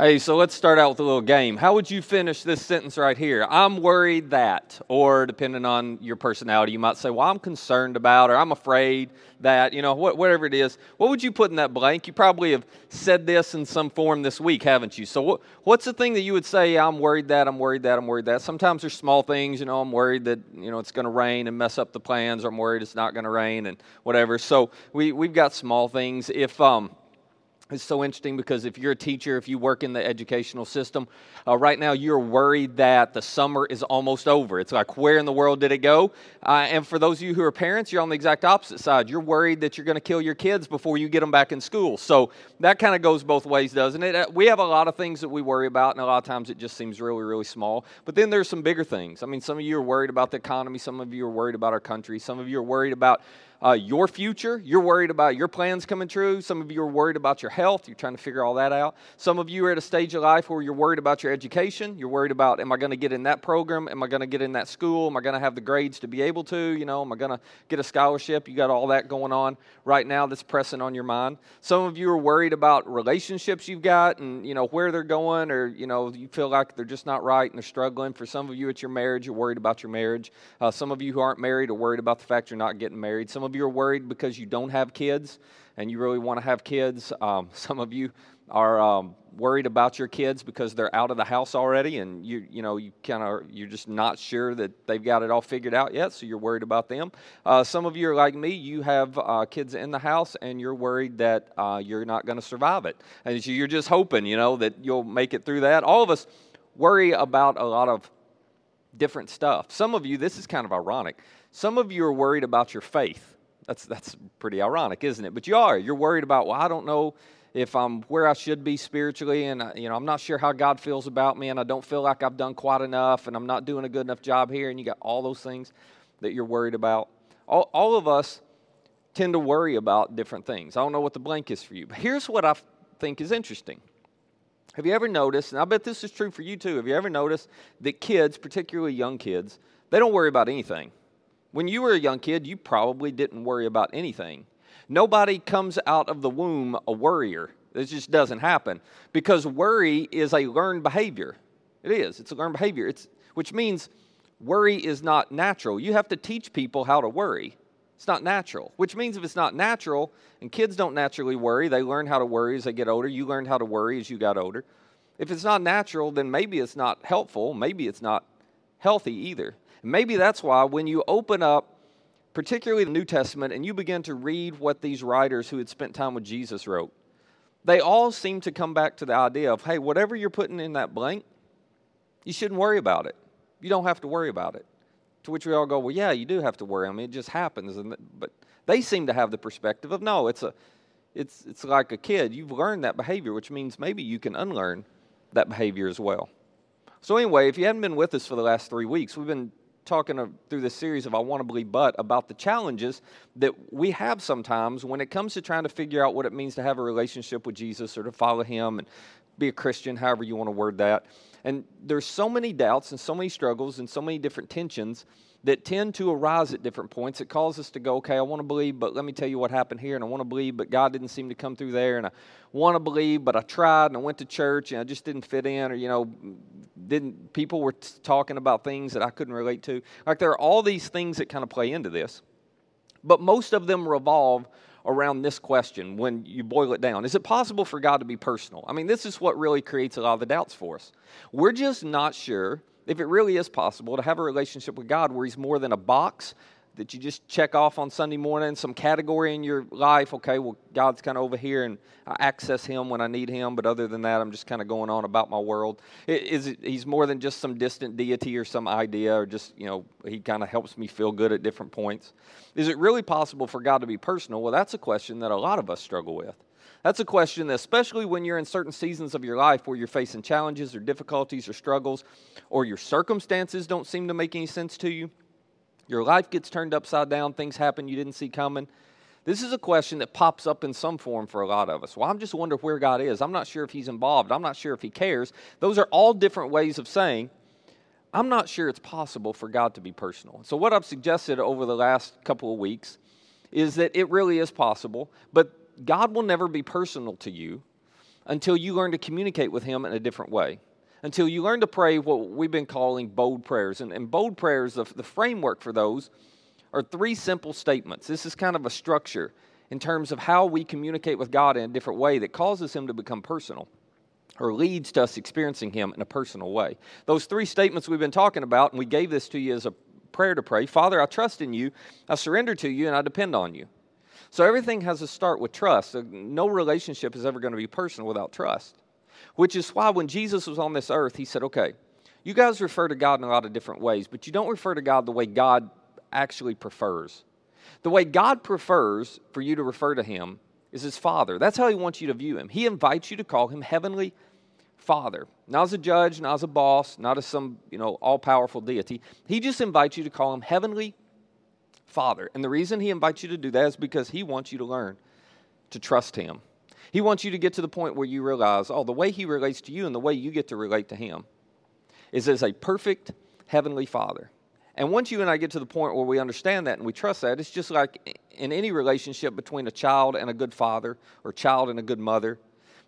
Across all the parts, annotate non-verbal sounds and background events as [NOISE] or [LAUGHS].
Hey, so let's start out with a little game. How would you finish this sentence right here? I'm worried that, or depending on your personality, you might say, Well, I'm concerned about, or I'm afraid that, you know, whatever it is. What would you put in that blank? You probably have said this in some form this week, haven't you? So, what, what's the thing that you would say, I'm worried that, I'm worried that, I'm worried that? Sometimes there's small things, you know, I'm worried that, you know, it's going to rain and mess up the plans, or I'm worried it's not going to rain and whatever. So, we, we've got small things. If, um, it's so interesting because if you're a teacher, if you work in the educational system, uh, right now you're worried that the summer is almost over. It's like, where in the world did it go? Uh, and for those of you who are parents, you're on the exact opposite side. You're worried that you're going to kill your kids before you get them back in school. So that kind of goes both ways, doesn't it? Uh, we have a lot of things that we worry about, and a lot of times it just seems really, really small. But then there's some bigger things. I mean, some of you are worried about the economy, some of you are worried about our country, some of you are worried about uh, your future. You're worried about your plans coming true. Some of you are worried about your health. You're trying to figure all that out. Some of you are at a stage of life where you're worried about your education. You're worried about, am I going to get in that program? Am I going to get in that school? Am I going to have the grades to be able to? You know, am I going to get a scholarship? You got all that going on right now that's pressing on your mind. Some of you are worried about relationships you've got and, you know, where they're going or, you know, you feel like they're just not right and they're struggling. For some of you, it's your marriage. You're worried about your marriage. Uh, some of you who aren't married are worried about the fact you're not getting married. Some of you are worried because you don't have kids and you really want to have kids. Um, [LAUGHS] some of you are um, worried about your kids because they're out of the house already and you you know you kind of you're just not sure that they've got it all figured out yet so you're worried about them. Uh, some of you are like me you have uh, kids in the house and you're worried that uh, you're not going to survive it. And so you're just hoping you know that you'll make it through that. All of us worry about a lot of different stuff. Some of you this is kind of ironic some of you are worried about your faith that's, that's pretty ironic, isn't it? But you are. You're worried about, well, I don't know if I'm where I should be spiritually, and uh, you know I'm not sure how God feels about me, and I don't feel like I've done quite enough, and I'm not doing a good enough job here, and you got all those things that you're worried about. All, all of us tend to worry about different things. I don't know what the blank is for you, but here's what I think is interesting. Have you ever noticed, and I bet this is true for you too, have you ever noticed that kids, particularly young kids, they don't worry about anything? When you were a young kid, you probably didn't worry about anything. Nobody comes out of the womb a worrier. It just doesn't happen because worry is a learned behavior. It is. It's a learned behavior. It's, which means worry is not natural. You have to teach people how to worry. It's not natural, which means if it's not natural, and kids don't naturally worry, they learn how to worry as they get older. You learned how to worry as you got older. If it's not natural, then maybe it's not helpful. Maybe it's not healthy either. Maybe that's why when you open up, particularly the New Testament, and you begin to read what these writers who had spent time with Jesus wrote, they all seem to come back to the idea of hey, whatever you're putting in that blank, you shouldn't worry about it. You don't have to worry about it. To which we all go, well, yeah, you do have to worry. I mean, it just happens. And but they seem to have the perspective of no, it's a, it's it's like a kid. You've learned that behavior, which means maybe you can unlearn that behavior as well. So anyway, if you haven't been with us for the last three weeks, we've been talking through this series of I Want to Believe But about the challenges that we have sometimes when it comes to trying to figure out what it means to have a relationship with Jesus or to follow Him and be a Christian, however you want to word that. And there's so many doubts and so many struggles and so many different tensions that tend to arise at different points. It calls us to go, okay, I want to believe, but let me tell you what happened here, and I want to believe, but God didn't seem to come through there, and I want to believe, but I tried, and I went to church, and I just didn't fit in, or you know, didn't people were t- talking about things that I couldn't relate to. Like there are all these things that kind of play into this, but most of them revolve around this question when you boil it down. Is it possible for God to be personal? I mean, this is what really creates a lot of the doubts for us. We're just not sure if it really is possible to have a relationship with God where He's more than a box that you just check off on Sunday morning, some category in your life. Okay, well, God's kind of over here and I access Him when I need Him, but other than that, I'm just kind of going on about my world. Is it, He's more than just some distant deity or some idea, or just, you know, He kind of helps me feel good at different points. Is it really possible for God to be personal? Well, that's a question that a lot of us struggle with. That's a question that, especially when you're in certain seasons of your life where you're facing challenges or difficulties or struggles, or your circumstances don't seem to make any sense to you, your life gets turned upside down, things happen you didn't see coming. This is a question that pops up in some form for a lot of us. Well, I'm just wondering where God is. I'm not sure if He's involved. I'm not sure if He cares. Those are all different ways of saying, I'm not sure it's possible for God to be personal. So, what I've suggested over the last couple of weeks is that it really is possible, but God will never be personal to you until you learn to communicate with Him in a different way. Until you learn to pray what we've been calling bold prayers. And, and bold prayers, the, the framework for those are three simple statements. This is kind of a structure in terms of how we communicate with God in a different way that causes Him to become personal or leads to us experiencing Him in a personal way. Those three statements we've been talking about, and we gave this to you as a prayer to pray Father, I trust in you, I surrender to you, and I depend on you. So everything has to start with trust. No relationship is ever going to be personal without trust, which is why when Jesus was on this earth, He said, Okay, you guys refer to God in a lot of different ways, but you don't refer to God the way God actually prefers. The way God prefers for you to refer to Him is His Father. That's how He wants you to view Him. He invites you to call Him Heavenly Father, not as a judge, not as a boss, not as some you know all powerful deity. He just invites you to call Him Heavenly Father. And the reason He invites you to do that is because He wants you to learn to trust Him. He wants you to get to the point where you realize, oh, the way He relates to you and the way you get to relate to Him is as a perfect Heavenly Father. And once you and I get to the point where we understand that and we trust that, it's just like in any relationship between a child and a good father or child and a good mother.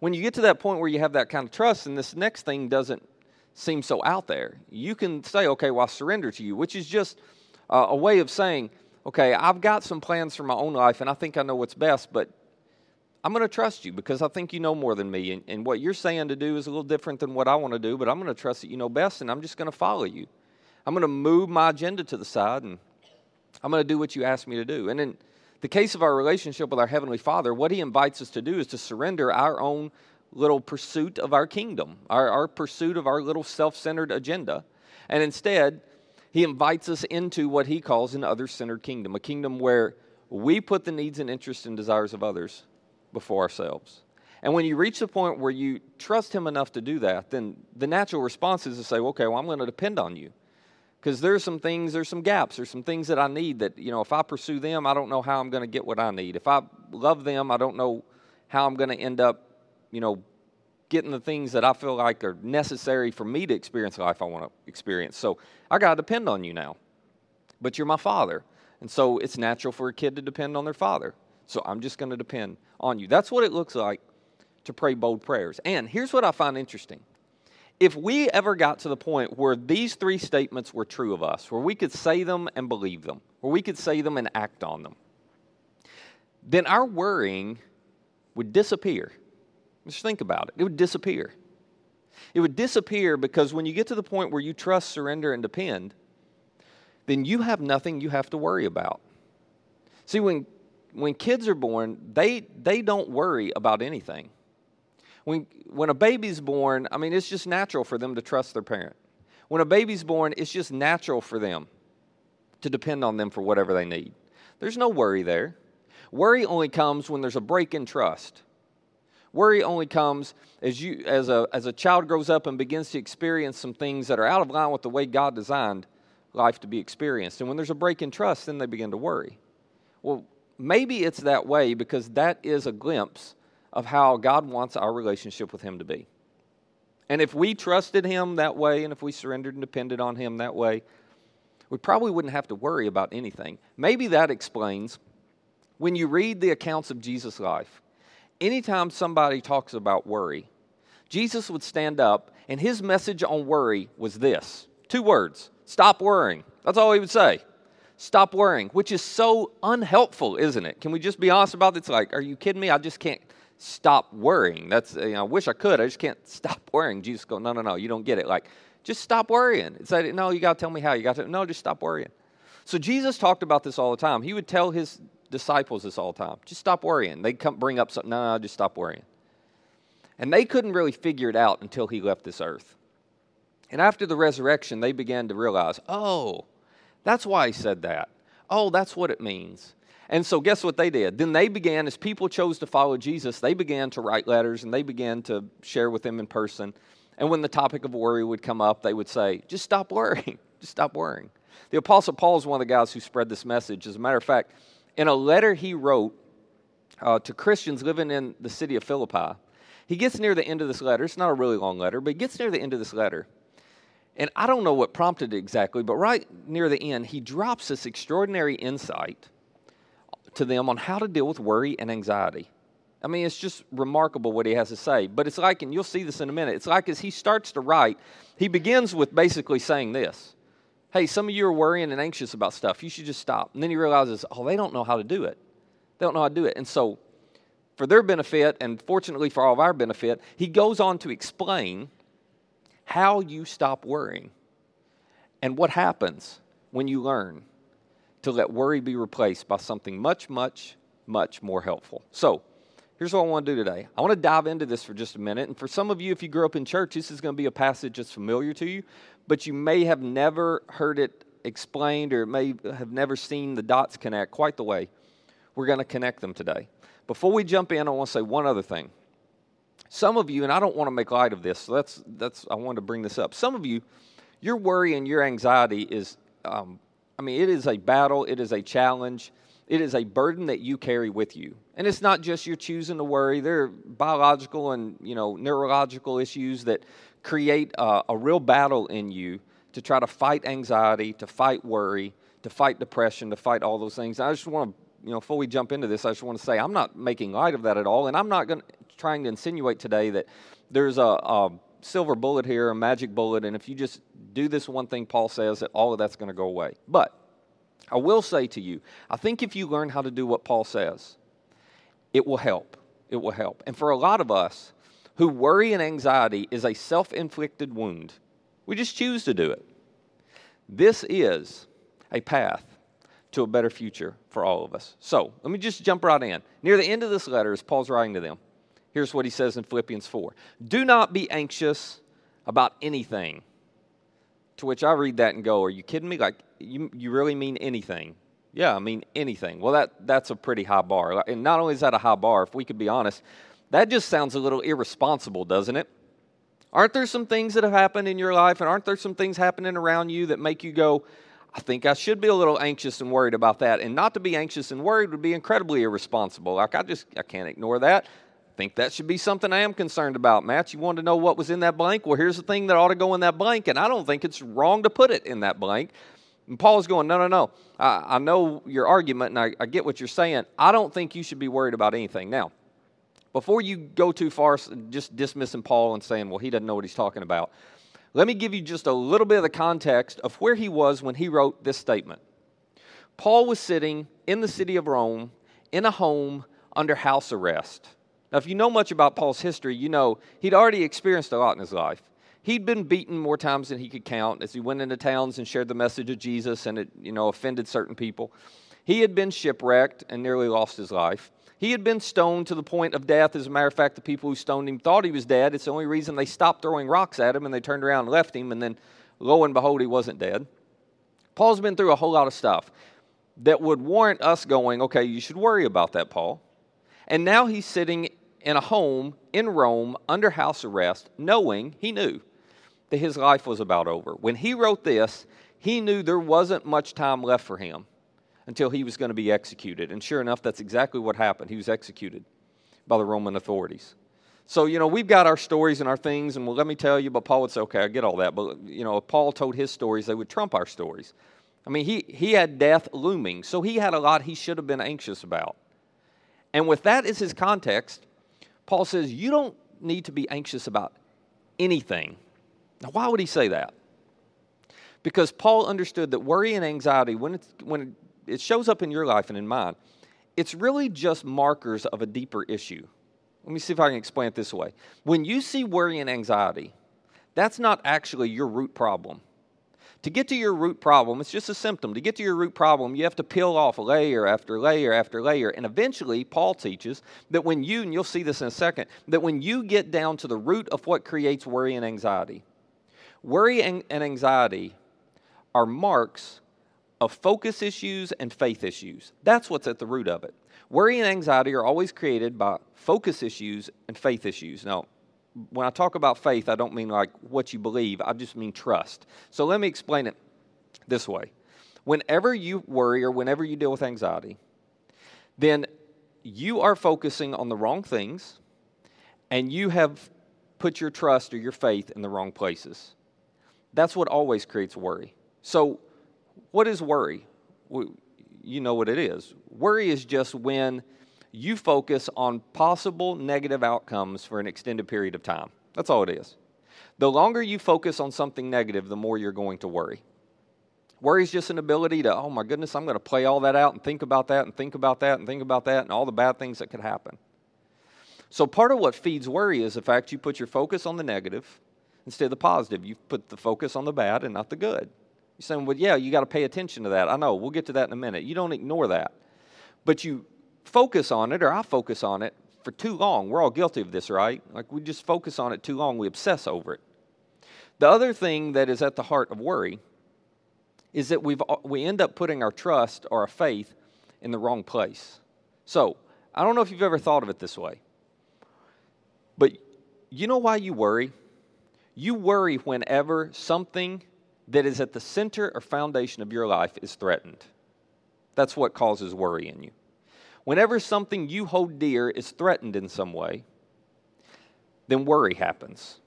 When you get to that point where you have that kind of trust and this next thing doesn't seem so out there, you can say, okay, well, I surrender to you, which is just a way of saying, okay, I've got some plans for my own life and I think I know what's best, but I'm going to trust you because I think you know more than me. And, and what you're saying to do is a little different than what I want to do, but I'm going to trust that you know best and I'm just going to follow you. I'm going to move my agenda to the side and I'm going to do what you ask me to do. And in the case of our relationship with our Heavenly Father, what He invites us to do is to surrender our own little pursuit of our kingdom, our, our pursuit of our little self centered agenda. And instead, He invites us into what He calls an other centered kingdom, a kingdom where we put the needs and interests and desires of others before ourselves. And when you reach the point where you trust Him enough to do that, then the natural response is to say, okay, well, I'm going to depend on you because there's some things, there's some gaps, there's some things that I need that, you know, if I pursue them, I don't know how I'm going to get what I need. If I love them, I don't know how I'm going to end up, you know, getting the things that I feel like are necessary for me to experience life I want to experience. So I got to depend on you now. But you're my father. And so it's natural for a kid to depend on their father. So I'm just going to depend on you. That's what it looks like to pray bold prayers. And here's what I find interesting if we ever got to the point where these three statements were true of us, where we could say them and believe them, where we could say them and act on them, then our worrying would disappear. Just think about it. It would disappear. It would disappear because when you get to the point where you trust, surrender, and depend, then you have nothing you have to worry about. See, when, when kids are born, they, they don't worry about anything when, when a baby's born, I mean, it's just natural for them to trust their parent. When a baby's born, it's just natural for them to depend on them for whatever they need. There's no worry there. Worry only comes when there's a break in trust. Worry only comes as you as a as a child grows up and begins to experience some things that are out of line with the way God designed life to be experienced. And when there's a break in trust, then they begin to worry. Well, maybe it's that way because that is a glimpse of how God wants our relationship with Him to be. And if we trusted Him that way, and if we surrendered and depended on Him that way, we probably wouldn't have to worry about anything. Maybe that explains when you read the accounts of Jesus' life, anytime somebody talks about worry, Jesus would stand up, and his message on worry was this two words stop worrying. That's all he would say. Stop worrying, which is so unhelpful, isn't it? Can we just be honest about it? It's like, are you kidding me? I just can't stop worrying. That's you know, I wish I could. I just can't [LAUGHS] stop worrying. Jesus go, no, no, no, you don't get it. Like, just stop worrying. It's like, no, you got to tell me how. You got to no, just stop worrying. So Jesus talked about this all the time. He would tell his disciples this all the time. Just stop worrying. They'd come bring up something. No, no, just stop worrying. And they couldn't really figure it out until he left this earth. And after the resurrection, they began to realize, oh, that's why he said that. Oh, that's what it means. And so, guess what they did? Then they began, as people chose to follow Jesus, they began to write letters and they began to share with them in person. And when the topic of worry would come up, they would say, just stop worrying. [LAUGHS] Just stop worrying. The Apostle Paul is one of the guys who spread this message. As a matter of fact, in a letter he wrote uh, to Christians living in the city of Philippi, he gets near the end of this letter. It's not a really long letter, but he gets near the end of this letter. And I don't know what prompted it exactly, but right near the end, he drops this extraordinary insight to them on how to deal with worry and anxiety. I mean, it's just remarkable what he has to say. But it's like, and you'll see this in a minute, it's like as he starts to write, he begins with basically saying this Hey, some of you are worrying and anxious about stuff. You should just stop. And then he realizes, oh, they don't know how to do it. They don't know how to do it. And so, for their benefit, and fortunately for all of our benefit, he goes on to explain how you stop worrying and what happens when you learn to let worry be replaced by something much, much, much more helpful. So, here's what I want to do today. I want to dive into this for just a minute. And for some of you, if you grew up in church, this is going to be a passage that's familiar to you, but you may have never heard it explained or may have never seen the dots connect quite the way we're going to connect them today. Before we jump in, I want to say one other thing. Some of you, and I don't want to make light of this, so that's, that's I wanted to bring this up. Some of you, your worry and your anxiety is, um, I mean, it is a battle, it is a challenge, it is a burden that you carry with you. And it's not just you're choosing to worry. There are biological and you know neurological issues that create a, a real battle in you to try to fight anxiety, to fight worry, to fight depression, to fight all those things. I just want to, you know, before we jump into this, I just want to say I'm not making light of that at all, and I'm not going trying to insinuate today that there's a, a silver bullet here, a magic bullet, and if you just do this one thing Paul says, that all of that's going to go away. But I will say to you, I think if you learn how to do what Paul says, it will help. It will help. And for a lot of us who worry and anxiety is a self inflicted wound, we just choose to do it. This is a path to a better future for all of us. So let me just jump right in. Near the end of this letter, as Paul's writing to them, here's what he says in Philippians 4 Do not be anxious about anything. To which I read that and go, Are you kidding me? Like, you, you really mean anything? Yeah, I mean anything. Well, that, that's a pretty high bar. And not only is that a high bar, if we could be honest, that just sounds a little irresponsible, doesn't it? Aren't there some things that have happened in your life, and aren't there some things happening around you that make you go, I think I should be a little anxious and worried about that. And not to be anxious and worried would be incredibly irresponsible. Like, I just, I can't ignore that. I think that should be something I am concerned about. Matt, you wanted to know what was in that blank? Well, here's the thing that ought to go in that blank, and I don't think it's wrong to put it in that blank. And Paul's going, no, no, no. I, I know your argument, and I, I get what you're saying. I don't think you should be worried about anything. Now, before you go too far, just dismissing Paul and saying, well, he doesn't know what he's talking about, let me give you just a little bit of the context of where he was when he wrote this statement. Paul was sitting in the city of Rome in a home under house arrest. Now, if you know much about Paul's history, you know he'd already experienced a lot in his life. He'd been beaten more times than he could count as he went into towns and shared the message of Jesus and it, you know, offended certain people. He had been shipwrecked and nearly lost his life. He had been stoned to the point of death. As a matter of fact, the people who stoned him thought he was dead. It's the only reason they stopped throwing rocks at him and they turned around and left him, and then lo and behold, he wasn't dead. Paul's been through a whole lot of stuff that would warrant us going, okay, you should worry about that, Paul. And now he's sitting in a home in Rome under house arrest, knowing, he knew, that his life was about over. When he wrote this, he knew there wasn't much time left for him until he was going to be executed. And sure enough, that's exactly what happened. He was executed by the Roman authorities. So, you know, we've got our stories and our things, and well, let me tell you, but Paul would say, okay, I get all that. But, you know, if Paul told his stories, they would trump our stories. I mean, he, he had death looming, so he had a lot he should have been anxious about. And with that as his context, Paul says, you don't need to be anxious about anything. Now, why would he say that? Because Paul understood that worry and anxiety, when, it's, when it shows up in your life and in mine, it's really just markers of a deeper issue. Let me see if I can explain it this way. When you see worry and anxiety, that's not actually your root problem. To get to your root problem, it's just a symptom. To get to your root problem, you have to peel off layer after layer after layer. And eventually, Paul teaches that when you, and you'll see this in a second, that when you get down to the root of what creates worry and anxiety, Worry and anxiety are marks of focus issues and faith issues. That's what's at the root of it. Worry and anxiety are always created by focus issues and faith issues. Now, when I talk about faith, I don't mean like what you believe, I just mean trust. So let me explain it this way. Whenever you worry or whenever you deal with anxiety, then you are focusing on the wrong things and you have put your trust or your faith in the wrong places. That's what always creates worry. So, what is worry? You know what it is. Worry is just when you focus on possible negative outcomes for an extended period of time. That's all it is. The longer you focus on something negative, the more you're going to worry. Worry is just an ability to, oh my goodness, I'm going to play all that out and think about that and think about that and think about that and all the bad things that could happen. So, part of what feeds worry is the fact you put your focus on the negative instead of the positive. You put the focus on the bad and not the good. You're saying, well, yeah, you got to pay attention to that. I know, we'll get to that in a minute. You don't ignore that. But you focus on it, or I focus on it for too long. We're all guilty of this, right? Like we just focus on it too long, we obsess over it. The other thing that is at the heart of worry is that we've, we end up putting our trust or our faith in the wrong place. So, I don't know if you've ever thought of it this way, but you know why you worry? You worry whenever something that is at the center or foundation of your life is threatened. That's what causes worry in you. Whenever something you hold dear is threatened in some way, then worry happens.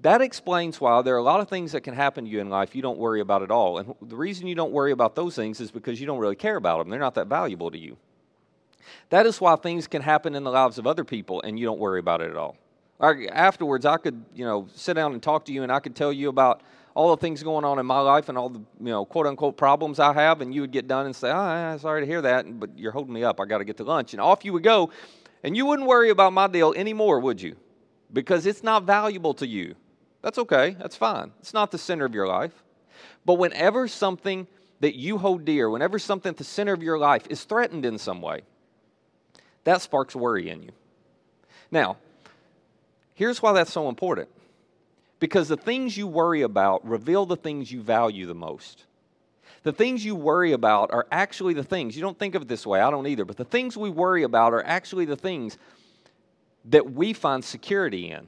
That explains why there are a lot of things that can happen to you in life you don't worry about at all. And the reason you don't worry about those things is because you don't really care about them. They're not that valuable to you. That is why things can happen in the lives of other people and you don't worry about it at all. Afterwards, I could, you know, sit down and talk to you and I could tell you about all the things going on in my life and all the, you know, quote unquote problems I have, and you would get done and say, oh, I'm sorry to hear that, but you're holding me up. I got to get to lunch. And off you would go, and you wouldn't worry about my deal anymore, would you? Because it's not valuable to you. That's okay. That's fine. It's not the center of your life. But whenever something that you hold dear, whenever something at the center of your life is threatened in some way, that sparks worry in you. Now, here's why that's so important because the things you worry about reveal the things you value the most. The things you worry about are actually the things, you don't think of it this way, I don't either, but the things we worry about are actually the things that we find security in.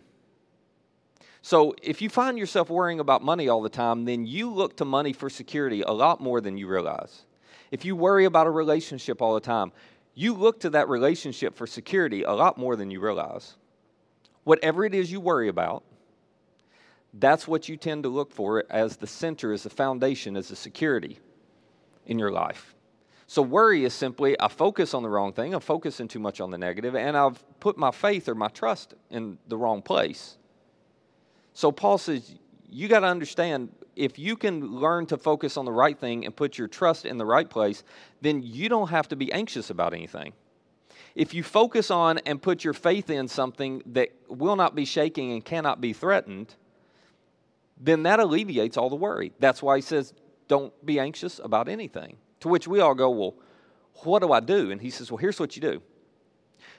So if you find yourself worrying about money all the time, then you look to money for security a lot more than you realize. If you worry about a relationship all the time, you look to that relationship for security a lot more than you realize. Whatever it is you worry about, that's what you tend to look for as the center, as the foundation, as the security in your life. So, worry is simply I focus on the wrong thing, I'm focusing too much on the negative, and I've put my faith or my trust in the wrong place. So Paul says, you got to understand if you can learn to focus on the right thing and put your trust in the right place, then you don't have to be anxious about anything. If you focus on and put your faith in something that will not be shaking and cannot be threatened, then that alleviates all the worry. That's why he says, don't be anxious about anything. To which we all go, well, what do I do? And he says, well, here's what you do.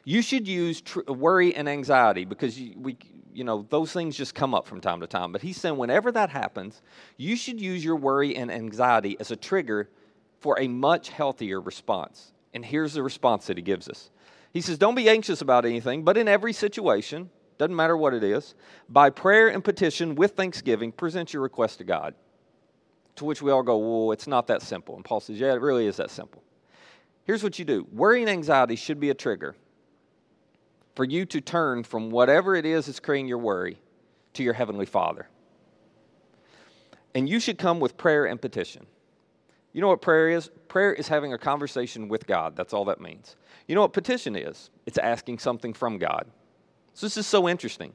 You should use tr- worry and anxiety because you, we, you know, those things just come up from time to time. But he's saying whenever that happens, you should use your worry and anxiety as a trigger for a much healthier response. And here's the response that he gives us. He says, Don't be anxious about anything, but in every situation, doesn't matter what it is, by prayer and petition with thanksgiving, present your request to God. To which we all go, Well, it's not that simple. And Paul says, Yeah, it really is that simple. Here's what you do worry and anxiety should be a trigger for you to turn from whatever it is that's creating your worry to your Heavenly Father. And you should come with prayer and petition. You know what prayer is? Prayer is having a conversation with God. That's all that means. You know what petition is? It's asking something from God. So this is so interesting.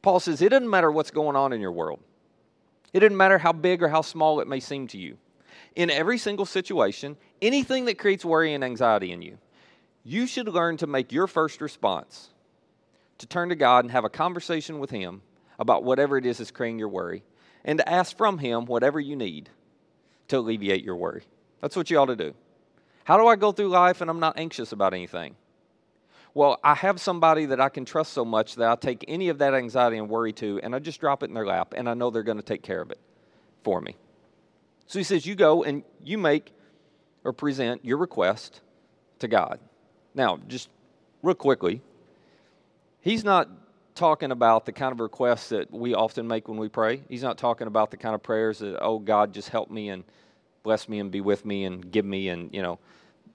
Paul says it doesn't matter what's going on in your world, it doesn't matter how big or how small it may seem to you. In every single situation, anything that creates worry and anxiety in you, you should learn to make your first response to turn to God and have a conversation with Him about whatever it is that's creating your worry and to ask from Him whatever you need to alleviate your worry. That's what you ought to do. How do I go through life and I'm not anxious about anything? Well, I have somebody that I can trust so much that I take any of that anxiety and worry to and I just drop it in their lap and I know they're going to take care of it for me. So he says, You go and you make or present your request to God. Now, just real quickly, he's not talking about the kind of requests that we often make when we pray. He's not talking about the kind of prayers that, oh, God, just help me and bless me and be with me and give me and, you know.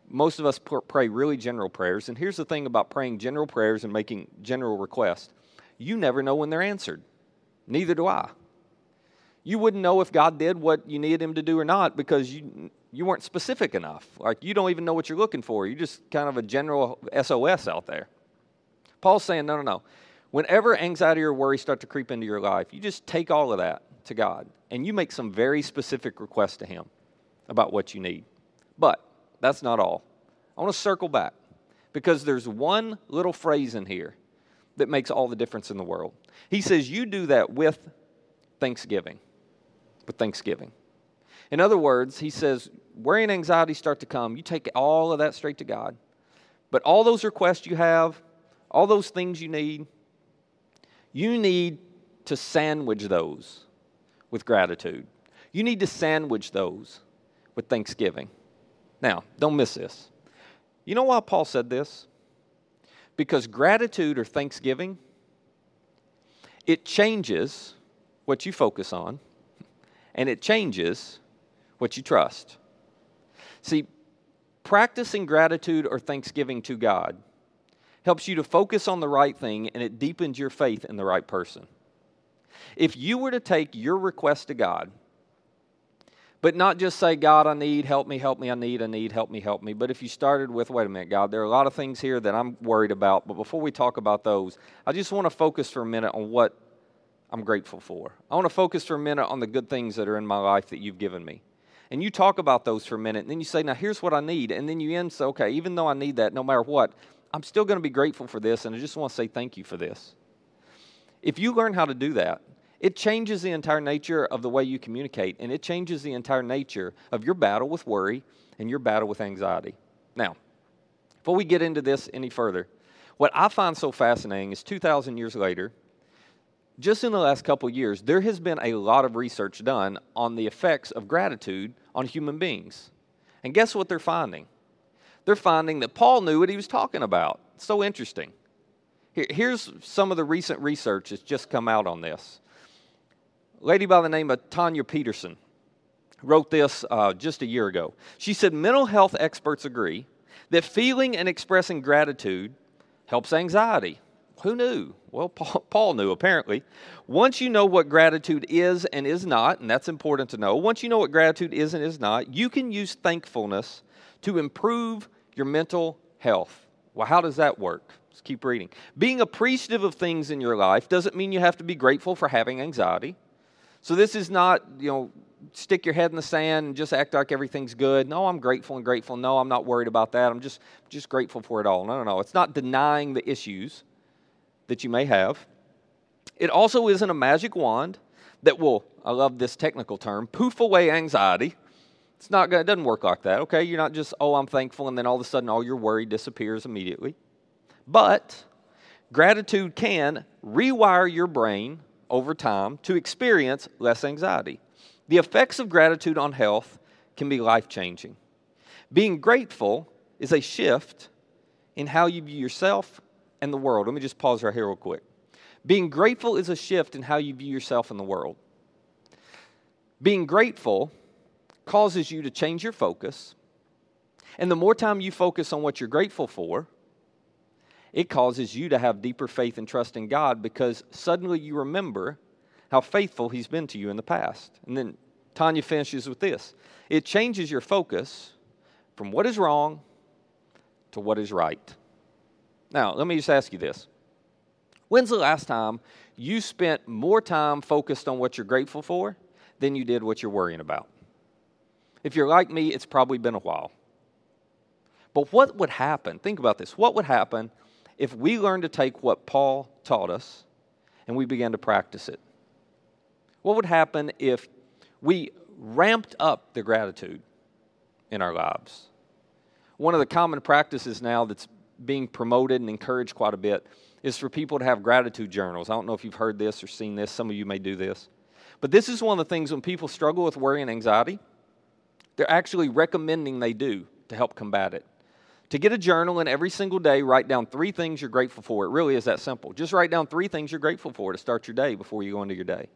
Most of us pray really general prayers. And here's the thing about praying general prayers and making general requests you never know when they're answered. Neither do I. You wouldn't know if God did what you needed Him to do or not because you, you weren't specific enough. Like you don't even know what you're looking for. You're just kind of a general SOS out there. Paul's saying, no, no, no. Whenever anxiety or worry start to creep into your life, you just take all of that to God and you make some very specific requests to Him about what you need. But that's not all. I want to circle back because there's one little phrase in here that makes all the difference in the world. He says, You do that with thanksgiving. With thanksgiving. In other words, he says, worry and anxiety start to come. You take all of that straight to God. But all those requests you have, all those things you need, you need to sandwich those with gratitude. You need to sandwich those with thanksgiving. Now, don't miss this. You know why Paul said this? Because gratitude or thanksgiving, it changes what you focus on, and it changes what you trust. See, practicing gratitude or thanksgiving to God helps you to focus on the right thing and it deepens your faith in the right person. If you were to take your request to God, but not just say, God, I need, help me, help me, I need, I need, help me, help me. But if you started with, wait a minute, God, there are a lot of things here that I'm worried about, but before we talk about those, I just want to focus for a minute on what I'm grateful for. I want to focus for a minute on the good things that are in my life that you've given me and you talk about those for a minute, and then you say, Now here's what I need. And then you end, so, Okay, even though I need that, no matter what, I'm still going to be grateful for this, and I just want to say thank you for this. If you learn how to do that, it changes the entire nature of the way you communicate, and it changes the entire nature of your battle with worry and your battle with anxiety. Now, before we get into this any further, what I find so fascinating is 2,000 years later, just in the last couple years, there has been a lot of research done on the effects of gratitude on human beings. And guess what they're finding? They're finding that Paul knew what he was talking about. It's so interesting. here's some of the recent research that's just come out on this. Lady by the name of Tanya Peterson wrote this uh, just a year ago. She said mental health experts agree that feeling and expressing gratitude helps anxiety. Who knew? Well, Paul knew apparently. Once you know what gratitude is and is not, and that's important to know, once you know what gratitude is and is not, you can use thankfulness to improve your mental health. Well, how does that work? Let's keep reading. Being appreciative of things in your life doesn't mean you have to be grateful for having anxiety. So this is not, you know, stick your head in the sand and just act like everything's good. No, I'm grateful and grateful. No, I'm not worried about that. I'm just just grateful for it all. No, no, no. It's not denying the issues that you may have. It also isn't a magic wand that will, I love this technical term, poof away anxiety. It's not it doesn't work like that, okay? You're not just, oh, I'm thankful, and then all of a sudden all your worry disappears immediately. But gratitude can rewire your brain over time to experience less anxiety. The effects of gratitude on health can be life changing. Being grateful is a shift in how you view yourself and the world. Let me just pause right here, real quick. Being grateful is a shift in how you view yourself and the world. Being grateful causes you to change your focus. And the more time you focus on what you're grateful for, it causes you to have deeper faith and trust in God because suddenly you remember how faithful He's been to you in the past. And then Tanya finishes with this it changes your focus from what is wrong to what is right. Now, let me just ask you this. When's the last time you spent more time focused on what you're grateful for than you did what you're worrying about? If you're like me, it's probably been a while. But what would happen? Think about this. What would happen if we learned to take what Paul taught us and we began to practice it? What would happen if we ramped up the gratitude in our lives? One of the common practices now that's being promoted and encouraged quite a bit is for people to have gratitude journals. I don't know if you've heard this or seen this. Some of you may do this. But this is one of the things when people struggle with worry and anxiety, they're actually recommending they do to help combat it. To get a journal and every single day write down three things you're grateful for. It really is that simple. Just write down three things you're grateful for to start your day before you go into your day.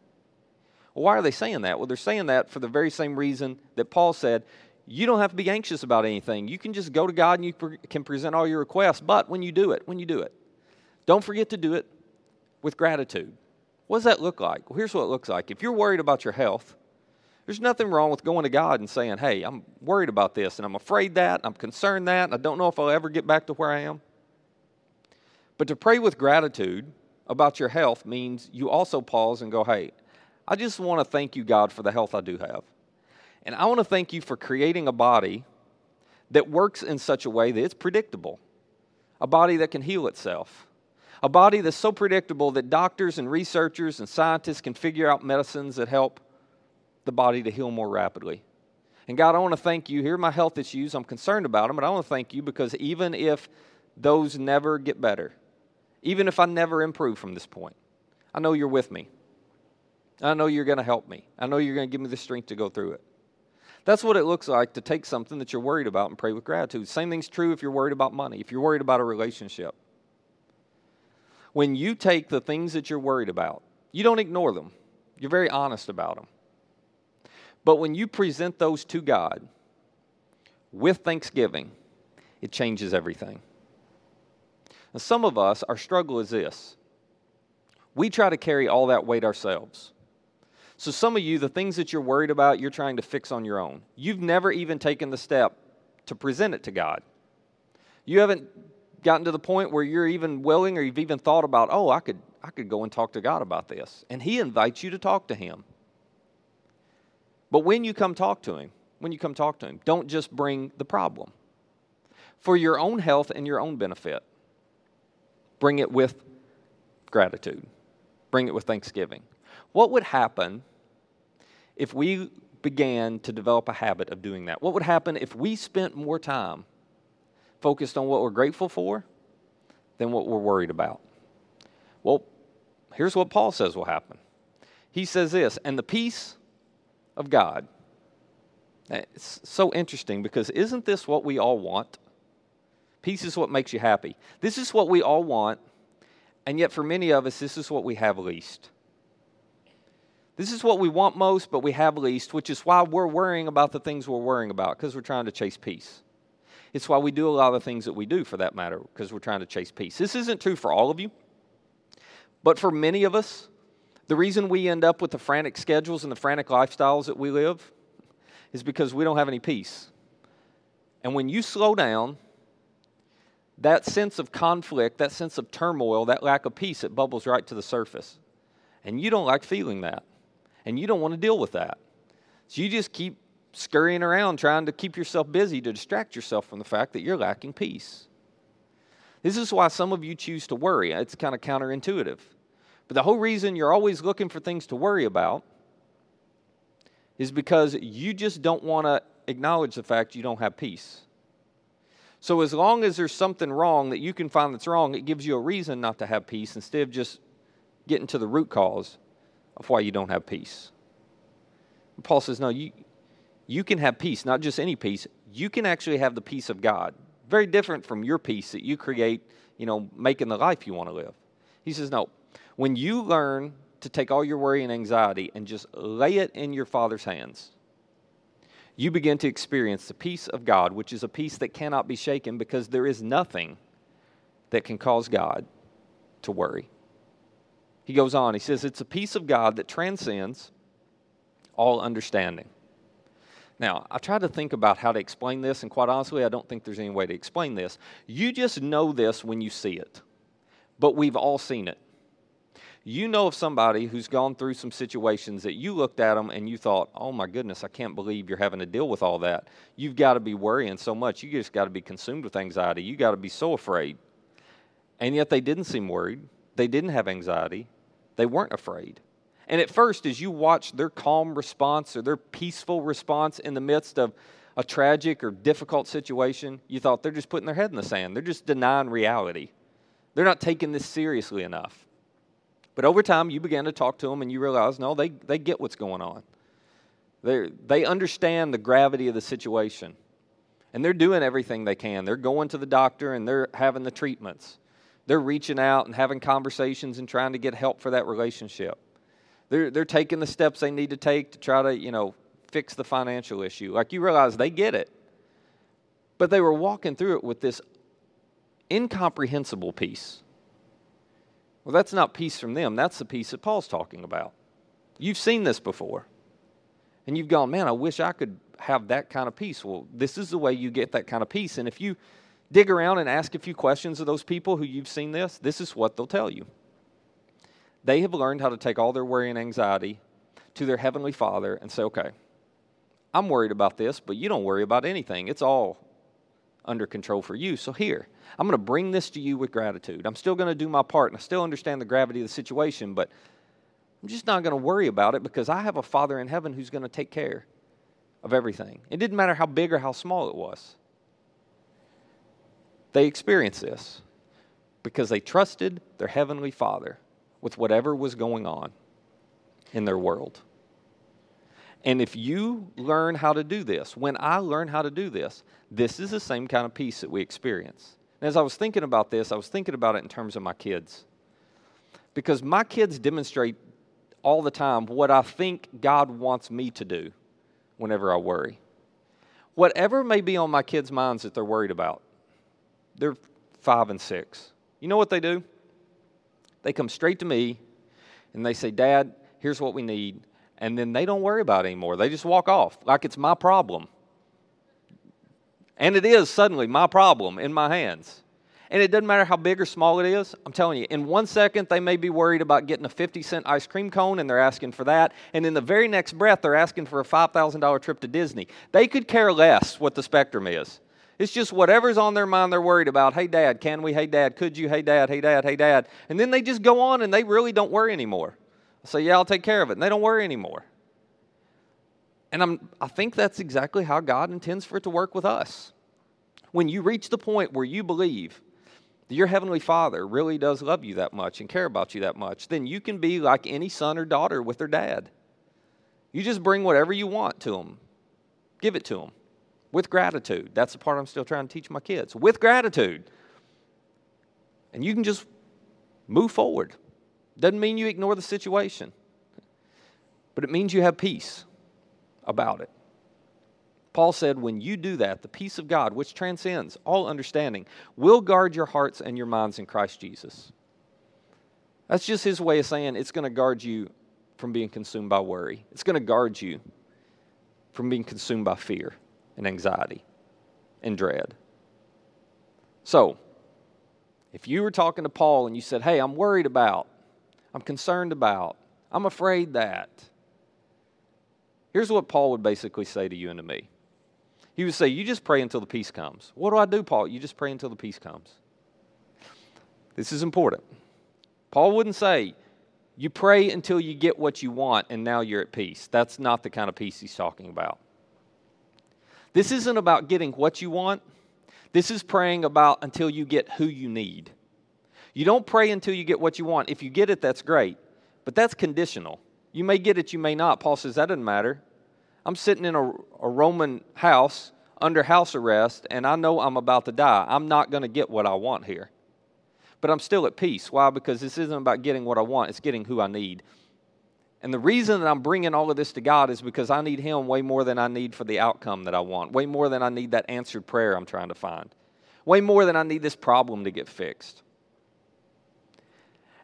Well, why are they saying that? Well, they're saying that for the very same reason that Paul said you don't have to be anxious about anything. You can just go to God and you can present all your requests. But when you do it, when you do it, don't forget to do it with gratitude. What does that look like? Well, here's what it looks like. If you're worried about your health, There's nothing wrong with going to God and saying, Hey, I'm worried about this, and I'm afraid that, I'm concerned that, and I don't know if I'll ever get back to where I am. But to pray with gratitude about your health means you also pause and go, Hey, I just want to thank you, God, for the health I do have. And I want to thank you for creating a body that works in such a way that it's predictable, a body that can heal itself, a body that's so predictable that doctors and researchers and scientists can figure out medicines that help the body to heal more rapidly. And God, I want to thank you. Here are my health issues. I'm concerned about them, but I want to thank you because even if those never get better, even if I never improve from this point, I know you're with me. I know you're going to help me. I know you're going to give me the strength to go through it. That's what it looks like to take something that you're worried about and pray with gratitude. Same thing's true if you're worried about money, if you're worried about a relationship. When you take the things that you're worried about, you don't ignore them, you're very honest about them. But when you present those to God with thanksgiving, it changes everything. Now, some of us, our struggle is this we try to carry all that weight ourselves. So, some of you, the things that you're worried about, you're trying to fix on your own. You've never even taken the step to present it to God. You haven't gotten to the point where you're even willing or you've even thought about, oh, I could, I could go and talk to God about this. And He invites you to talk to Him. But when you come talk to Him, when you come talk to Him, don't just bring the problem. For your own health and your own benefit, bring it with gratitude, bring it with thanksgiving. What would happen if we began to develop a habit of doing that? What would happen if we spent more time focused on what we're grateful for than what we're worried about? Well, here's what Paul says will happen. He says this, and the peace of God. Eh, it's so interesting because isn't this what we all want? Peace is what makes you happy. This is what we all want, and yet for many of us, this is what we have least. This is what we want most, but we have least, which is why we're worrying about the things we're worrying about, because we're trying to chase peace. It's why we do a lot of things that we do, for that matter, because we're trying to chase peace. This isn't true for all of you, but for many of us, the reason we end up with the frantic schedules and the frantic lifestyles that we live is because we don't have any peace. And when you slow down, that sense of conflict, that sense of turmoil, that lack of peace, it bubbles right to the surface. And you don't like feeling that and you don't want to deal with that. So you just keep scurrying around trying to keep yourself busy to distract yourself from the fact that you're lacking peace. This is why some of you choose to worry. It's kind of counterintuitive. But the whole reason you're always looking for things to worry about is because you just don't want to acknowledge the fact you don't have peace. So, as long as there's something wrong that you can find that's wrong, it gives you a reason not to have peace instead of just getting to the root cause of why you don't have peace. Paul says, no, you, you can have peace, not just any peace. You can actually have the peace of God. Very different from your peace that you create, you know, making the life you want to live. He says, no, when you learn to take all your worry and anxiety and just lay it in your Father's hands, you begin to experience the peace of God, which is a peace that cannot be shaken because there is nothing that can cause God to worry. He goes on, he says, It's a peace of God that transcends all understanding. Now, I tried to think about how to explain this, and quite honestly, I don't think there's any way to explain this. You just know this when you see it, but we've all seen it. You know of somebody who's gone through some situations that you looked at them and you thought, oh my goodness, I can't believe you're having to deal with all that. You've got to be worrying so much. You just got to be consumed with anxiety. You got to be so afraid. And yet they didn't seem worried, they didn't have anxiety, they weren't afraid. And at first, as you watched their calm response or their peaceful response in the midst of a tragic or difficult situation, you thought they're just putting their head in the sand. They're just denying reality. They're not taking this seriously enough. But over time, you began to talk to them and you realize, no, they, they get what's going on. they they understand the gravity of the situation. And they're doing everything they can. They're going to the doctor and they're having the treatments. They're reaching out and having conversations and trying to get help for that relationship. They're, they're taking the steps they need to take to try to, you know, fix the financial issue. Like you realize they get it. But they were walking through it with this incomprehensible peace. Well, that's not peace from them. That's the peace that Paul's talking about. You've seen this before. And you've gone, man, I wish I could have that kind of peace. Well, this is the way you get that kind of peace. And if you dig around and ask a few questions of those people who you've seen this, this is what they'll tell you. They have learned how to take all their worry and anxiety to their Heavenly Father and say, okay, I'm worried about this, but you don't worry about anything. It's all under control for you. So here, I'm going to bring this to you with gratitude. I'm still going to do my part and I still understand the gravity of the situation, but I'm just not going to worry about it because I have a Father in heaven who's going to take care of everything. It didn't matter how big or how small it was. They experienced this because they trusted their Heavenly Father with whatever was going on in their world. And if you learn how to do this, when I learn how to do this, this is the same kind of peace that we experience. And as I was thinking about this, I was thinking about it in terms of my kids. Because my kids demonstrate all the time what I think God wants me to do whenever I worry. Whatever may be on my kids' minds that they're worried about, they're five and six. You know what they do? They come straight to me and they say, Dad, here's what we need and then they don't worry about it anymore. They just walk off like it's my problem. And it is suddenly my problem in my hands. And it doesn't matter how big or small it is. I'm telling you, in one second, they may be worried about getting a 50 cent ice cream cone and they're asking for that. And in the very next breath, they're asking for a $5,000 trip to Disney. They could care less what the spectrum is. It's just whatever's on their mind they're worried about. Hey, dad, can we? Hey, dad, could you? Hey, dad, hey, dad, hey, dad. And then they just go on and they really don't worry anymore. I say, yeah, I'll take care of it. And they don't worry anymore. And I'm, I think that's exactly how God intends for it to work with us. When you reach the point where you believe that your Heavenly Father really does love you that much and care about you that much, then you can be like any son or daughter with their dad. You just bring whatever you want to them, give it to them with gratitude. That's the part I'm still trying to teach my kids with gratitude. And you can just move forward. Doesn't mean you ignore the situation, but it means you have peace about it. Paul said, when you do that, the peace of God, which transcends all understanding, will guard your hearts and your minds in Christ Jesus. That's just his way of saying it's going to guard you from being consumed by worry. It's going to guard you from being consumed by fear and anxiety and dread. So, if you were talking to Paul and you said, Hey, I'm worried about, I'm concerned about, I'm afraid that, Here's what Paul would basically say to you and to me. He would say, You just pray until the peace comes. What do I do, Paul? You just pray until the peace comes. This is important. Paul wouldn't say, You pray until you get what you want and now you're at peace. That's not the kind of peace he's talking about. This isn't about getting what you want. This is praying about until you get who you need. You don't pray until you get what you want. If you get it, that's great, but that's conditional. You may get it, you may not. Paul says that doesn't matter. I'm sitting in a, a Roman house under house arrest, and I know I'm about to die. I'm not going to get what I want here. But I'm still at peace. Why? Because this isn't about getting what I want, it's getting who I need. And the reason that I'm bringing all of this to God is because I need Him way more than I need for the outcome that I want, way more than I need that answered prayer I'm trying to find, way more than I need this problem to get fixed.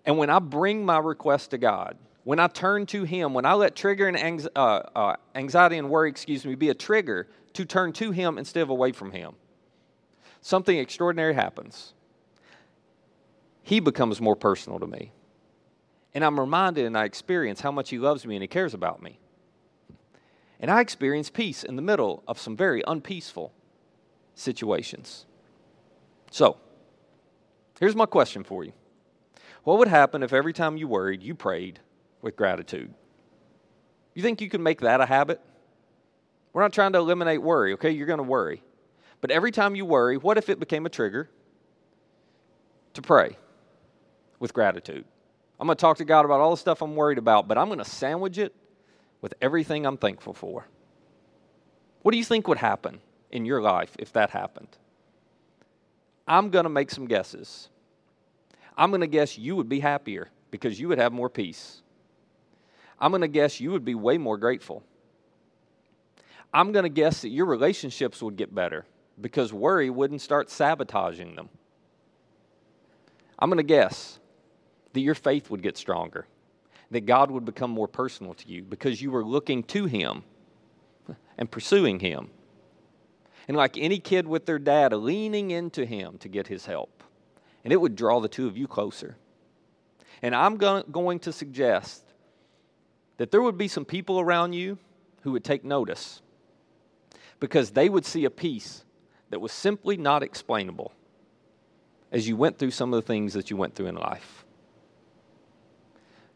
And when I bring my request to God, when I turn to Him, when I let trigger and uh, uh, anxiety and worry, excuse me, be a trigger to turn to Him instead of away from Him, something extraordinary happens. He becomes more personal to me. And I'm reminded and I experience how much He loves me and He cares about me. And I experience peace in the middle of some very unpeaceful situations. So, here's my question for you What would happen if every time you worried, you prayed, with gratitude. You think you can make that a habit? We're not trying to eliminate worry, okay? You're going to worry. But every time you worry, what if it became a trigger to pray with gratitude? I'm going to talk to God about all the stuff I'm worried about, but I'm going to sandwich it with everything I'm thankful for. What do you think would happen in your life if that happened? I'm going to make some guesses. I'm going to guess you would be happier because you would have more peace. I'm going to guess you would be way more grateful. I'm going to guess that your relationships would get better because worry wouldn't start sabotaging them. I'm going to guess that your faith would get stronger, that God would become more personal to you because you were looking to Him and pursuing Him. And like any kid with their dad, leaning into Him to get His help. And it would draw the two of you closer. And I'm going to suggest that there would be some people around you who would take notice because they would see a peace that was simply not explainable as you went through some of the things that you went through in life.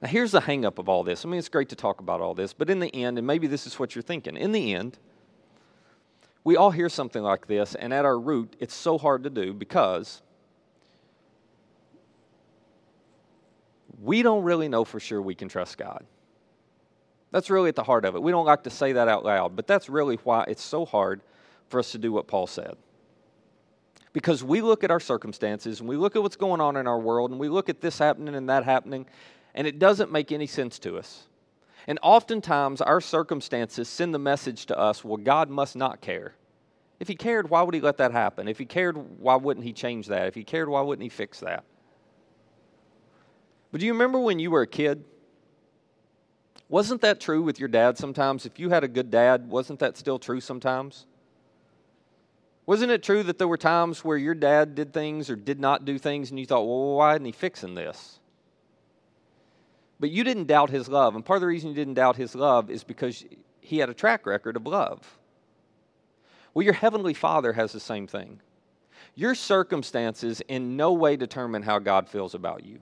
Now, here's the hangup of all this. I mean, it's great to talk about all this, but in the end, and maybe this is what you're thinking, in the end, we all hear something like this, and at our root, it's so hard to do because we don't really know for sure we can trust God. That's really at the heart of it. We don't like to say that out loud, but that's really why it's so hard for us to do what Paul said. Because we look at our circumstances and we look at what's going on in our world and we look at this happening and that happening, and it doesn't make any sense to us. And oftentimes, our circumstances send the message to us well, God must not care. If He cared, why would He let that happen? If He cared, why wouldn't He change that? If He cared, why wouldn't He fix that? But do you remember when you were a kid? Wasn't that true with your dad sometimes? If you had a good dad, wasn't that still true sometimes? Wasn't it true that there were times where your dad did things or did not do things and you thought, well, why isn't he fixing this? But you didn't doubt his love. And part of the reason you didn't doubt his love is because he had a track record of love. Well, your heavenly father has the same thing. Your circumstances in no way determine how God feels about you.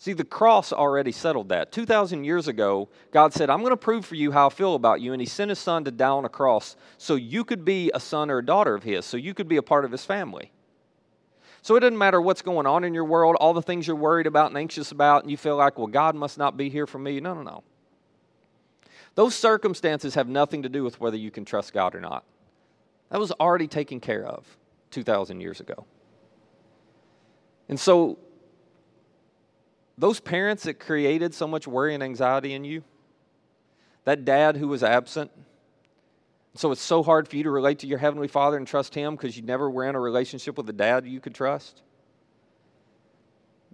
See, the cross already settled that. 2,000 years ago, God said, I'm going to prove for you how I feel about you. And He sent His Son to die on a cross so you could be a son or a daughter of His, so you could be a part of His family. So it doesn't matter what's going on in your world, all the things you're worried about and anxious about, and you feel like, well, God must not be here for me. No, no, no. Those circumstances have nothing to do with whether you can trust God or not. That was already taken care of 2,000 years ago. And so those parents that created so much worry and anxiety in you, that dad who was absent, so it's so hard for you to relate to your Heavenly Father and trust Him because you never were in a relationship with a dad you could trust.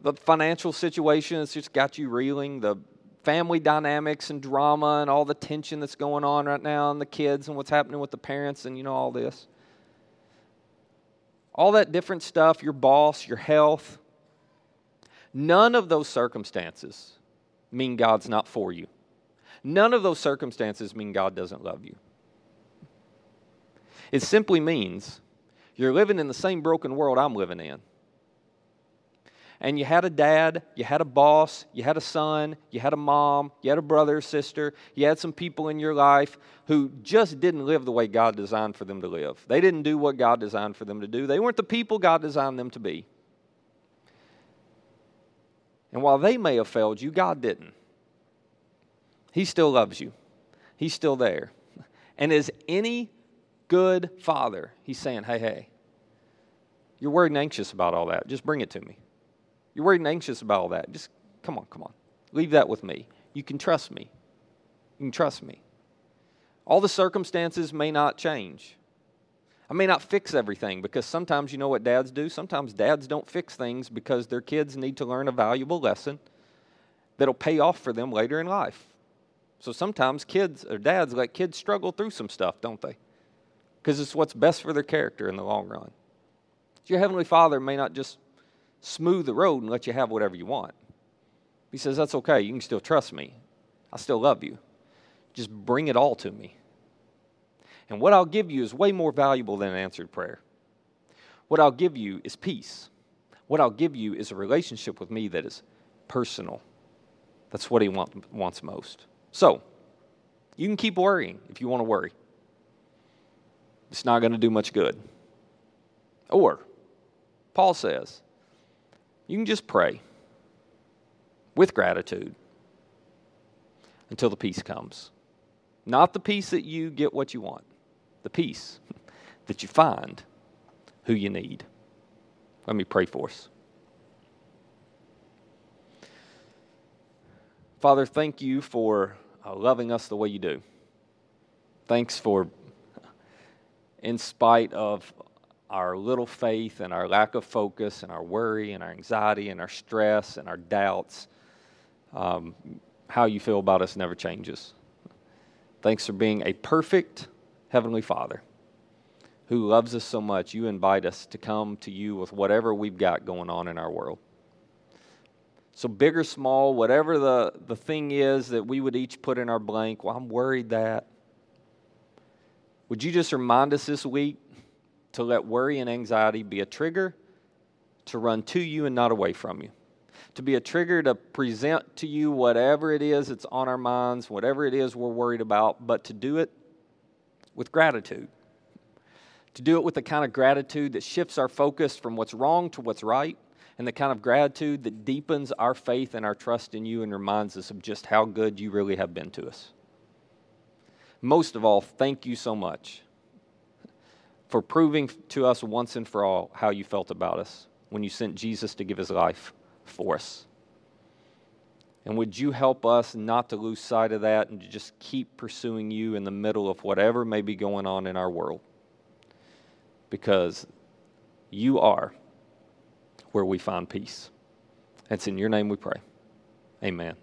The financial situation has just got you reeling, the family dynamics and drama and all the tension that's going on right now and the kids and what's happening with the parents and you know all this. All that different stuff, your boss, your health, None of those circumstances mean God's not for you. None of those circumstances mean God doesn't love you. It simply means you're living in the same broken world I'm living in. And you had a dad, you had a boss, you had a son, you had a mom, you had a brother or sister, you had some people in your life who just didn't live the way God designed for them to live. They didn't do what God designed for them to do. They weren't the people God designed them to be. And while they may have failed you, God didn't. He still loves you, He's still there. And as any good father, He's saying, hey, hey, you're worried and anxious about all that. Just bring it to me. You're worried and anxious about all that. Just come on, come on. Leave that with me. You can trust me. You can trust me. All the circumstances may not change. I may not fix everything because sometimes you know what dads do? Sometimes dads don't fix things because their kids need to learn a valuable lesson that'll pay off for them later in life. So sometimes kids or dads let kids struggle through some stuff, don't they? Because it's what's best for their character in the long run. Your Heavenly Father may not just smooth the road and let you have whatever you want. He says, That's okay. You can still trust me. I still love you. Just bring it all to me. And what I'll give you is way more valuable than an answered prayer. What I'll give you is peace. What I'll give you is a relationship with me that is personal. That's what He want, wants most. So, you can keep worrying if you want to worry. It's not going to do much good. Or, Paul says, you can just pray with gratitude until the peace comes. Not the peace that you get what you want, the peace that you find who you need. Let me pray for us. Father, thank you for uh, loving us the way you do. Thanks for, in spite of our little faith and our lack of focus and our worry and our anxiety and our stress and our doubts, um, how you feel about us never changes. Thanks for being a perfect Heavenly Father who loves us so much. You invite us to come to you with whatever we've got going on in our world. So, big or small, whatever the, the thing is that we would each put in our blank, well, I'm worried that. Would you just remind us this week to let worry and anxiety be a trigger to run to you and not away from you? To be a trigger to present to you whatever it is that's on our minds, whatever it is we're worried about, but to do it with gratitude. To do it with the kind of gratitude that shifts our focus from what's wrong to what's right and the kind of gratitude that deepens our faith and our trust in you and reminds us of just how good you really have been to us. Most of all, thank you so much for proving to us once and for all how you felt about us when you sent Jesus to give his life for us. And would you help us not to lose sight of that and to just keep pursuing you in the middle of whatever may be going on in our world? Because you are where we find peace. It's in your name we pray. Amen.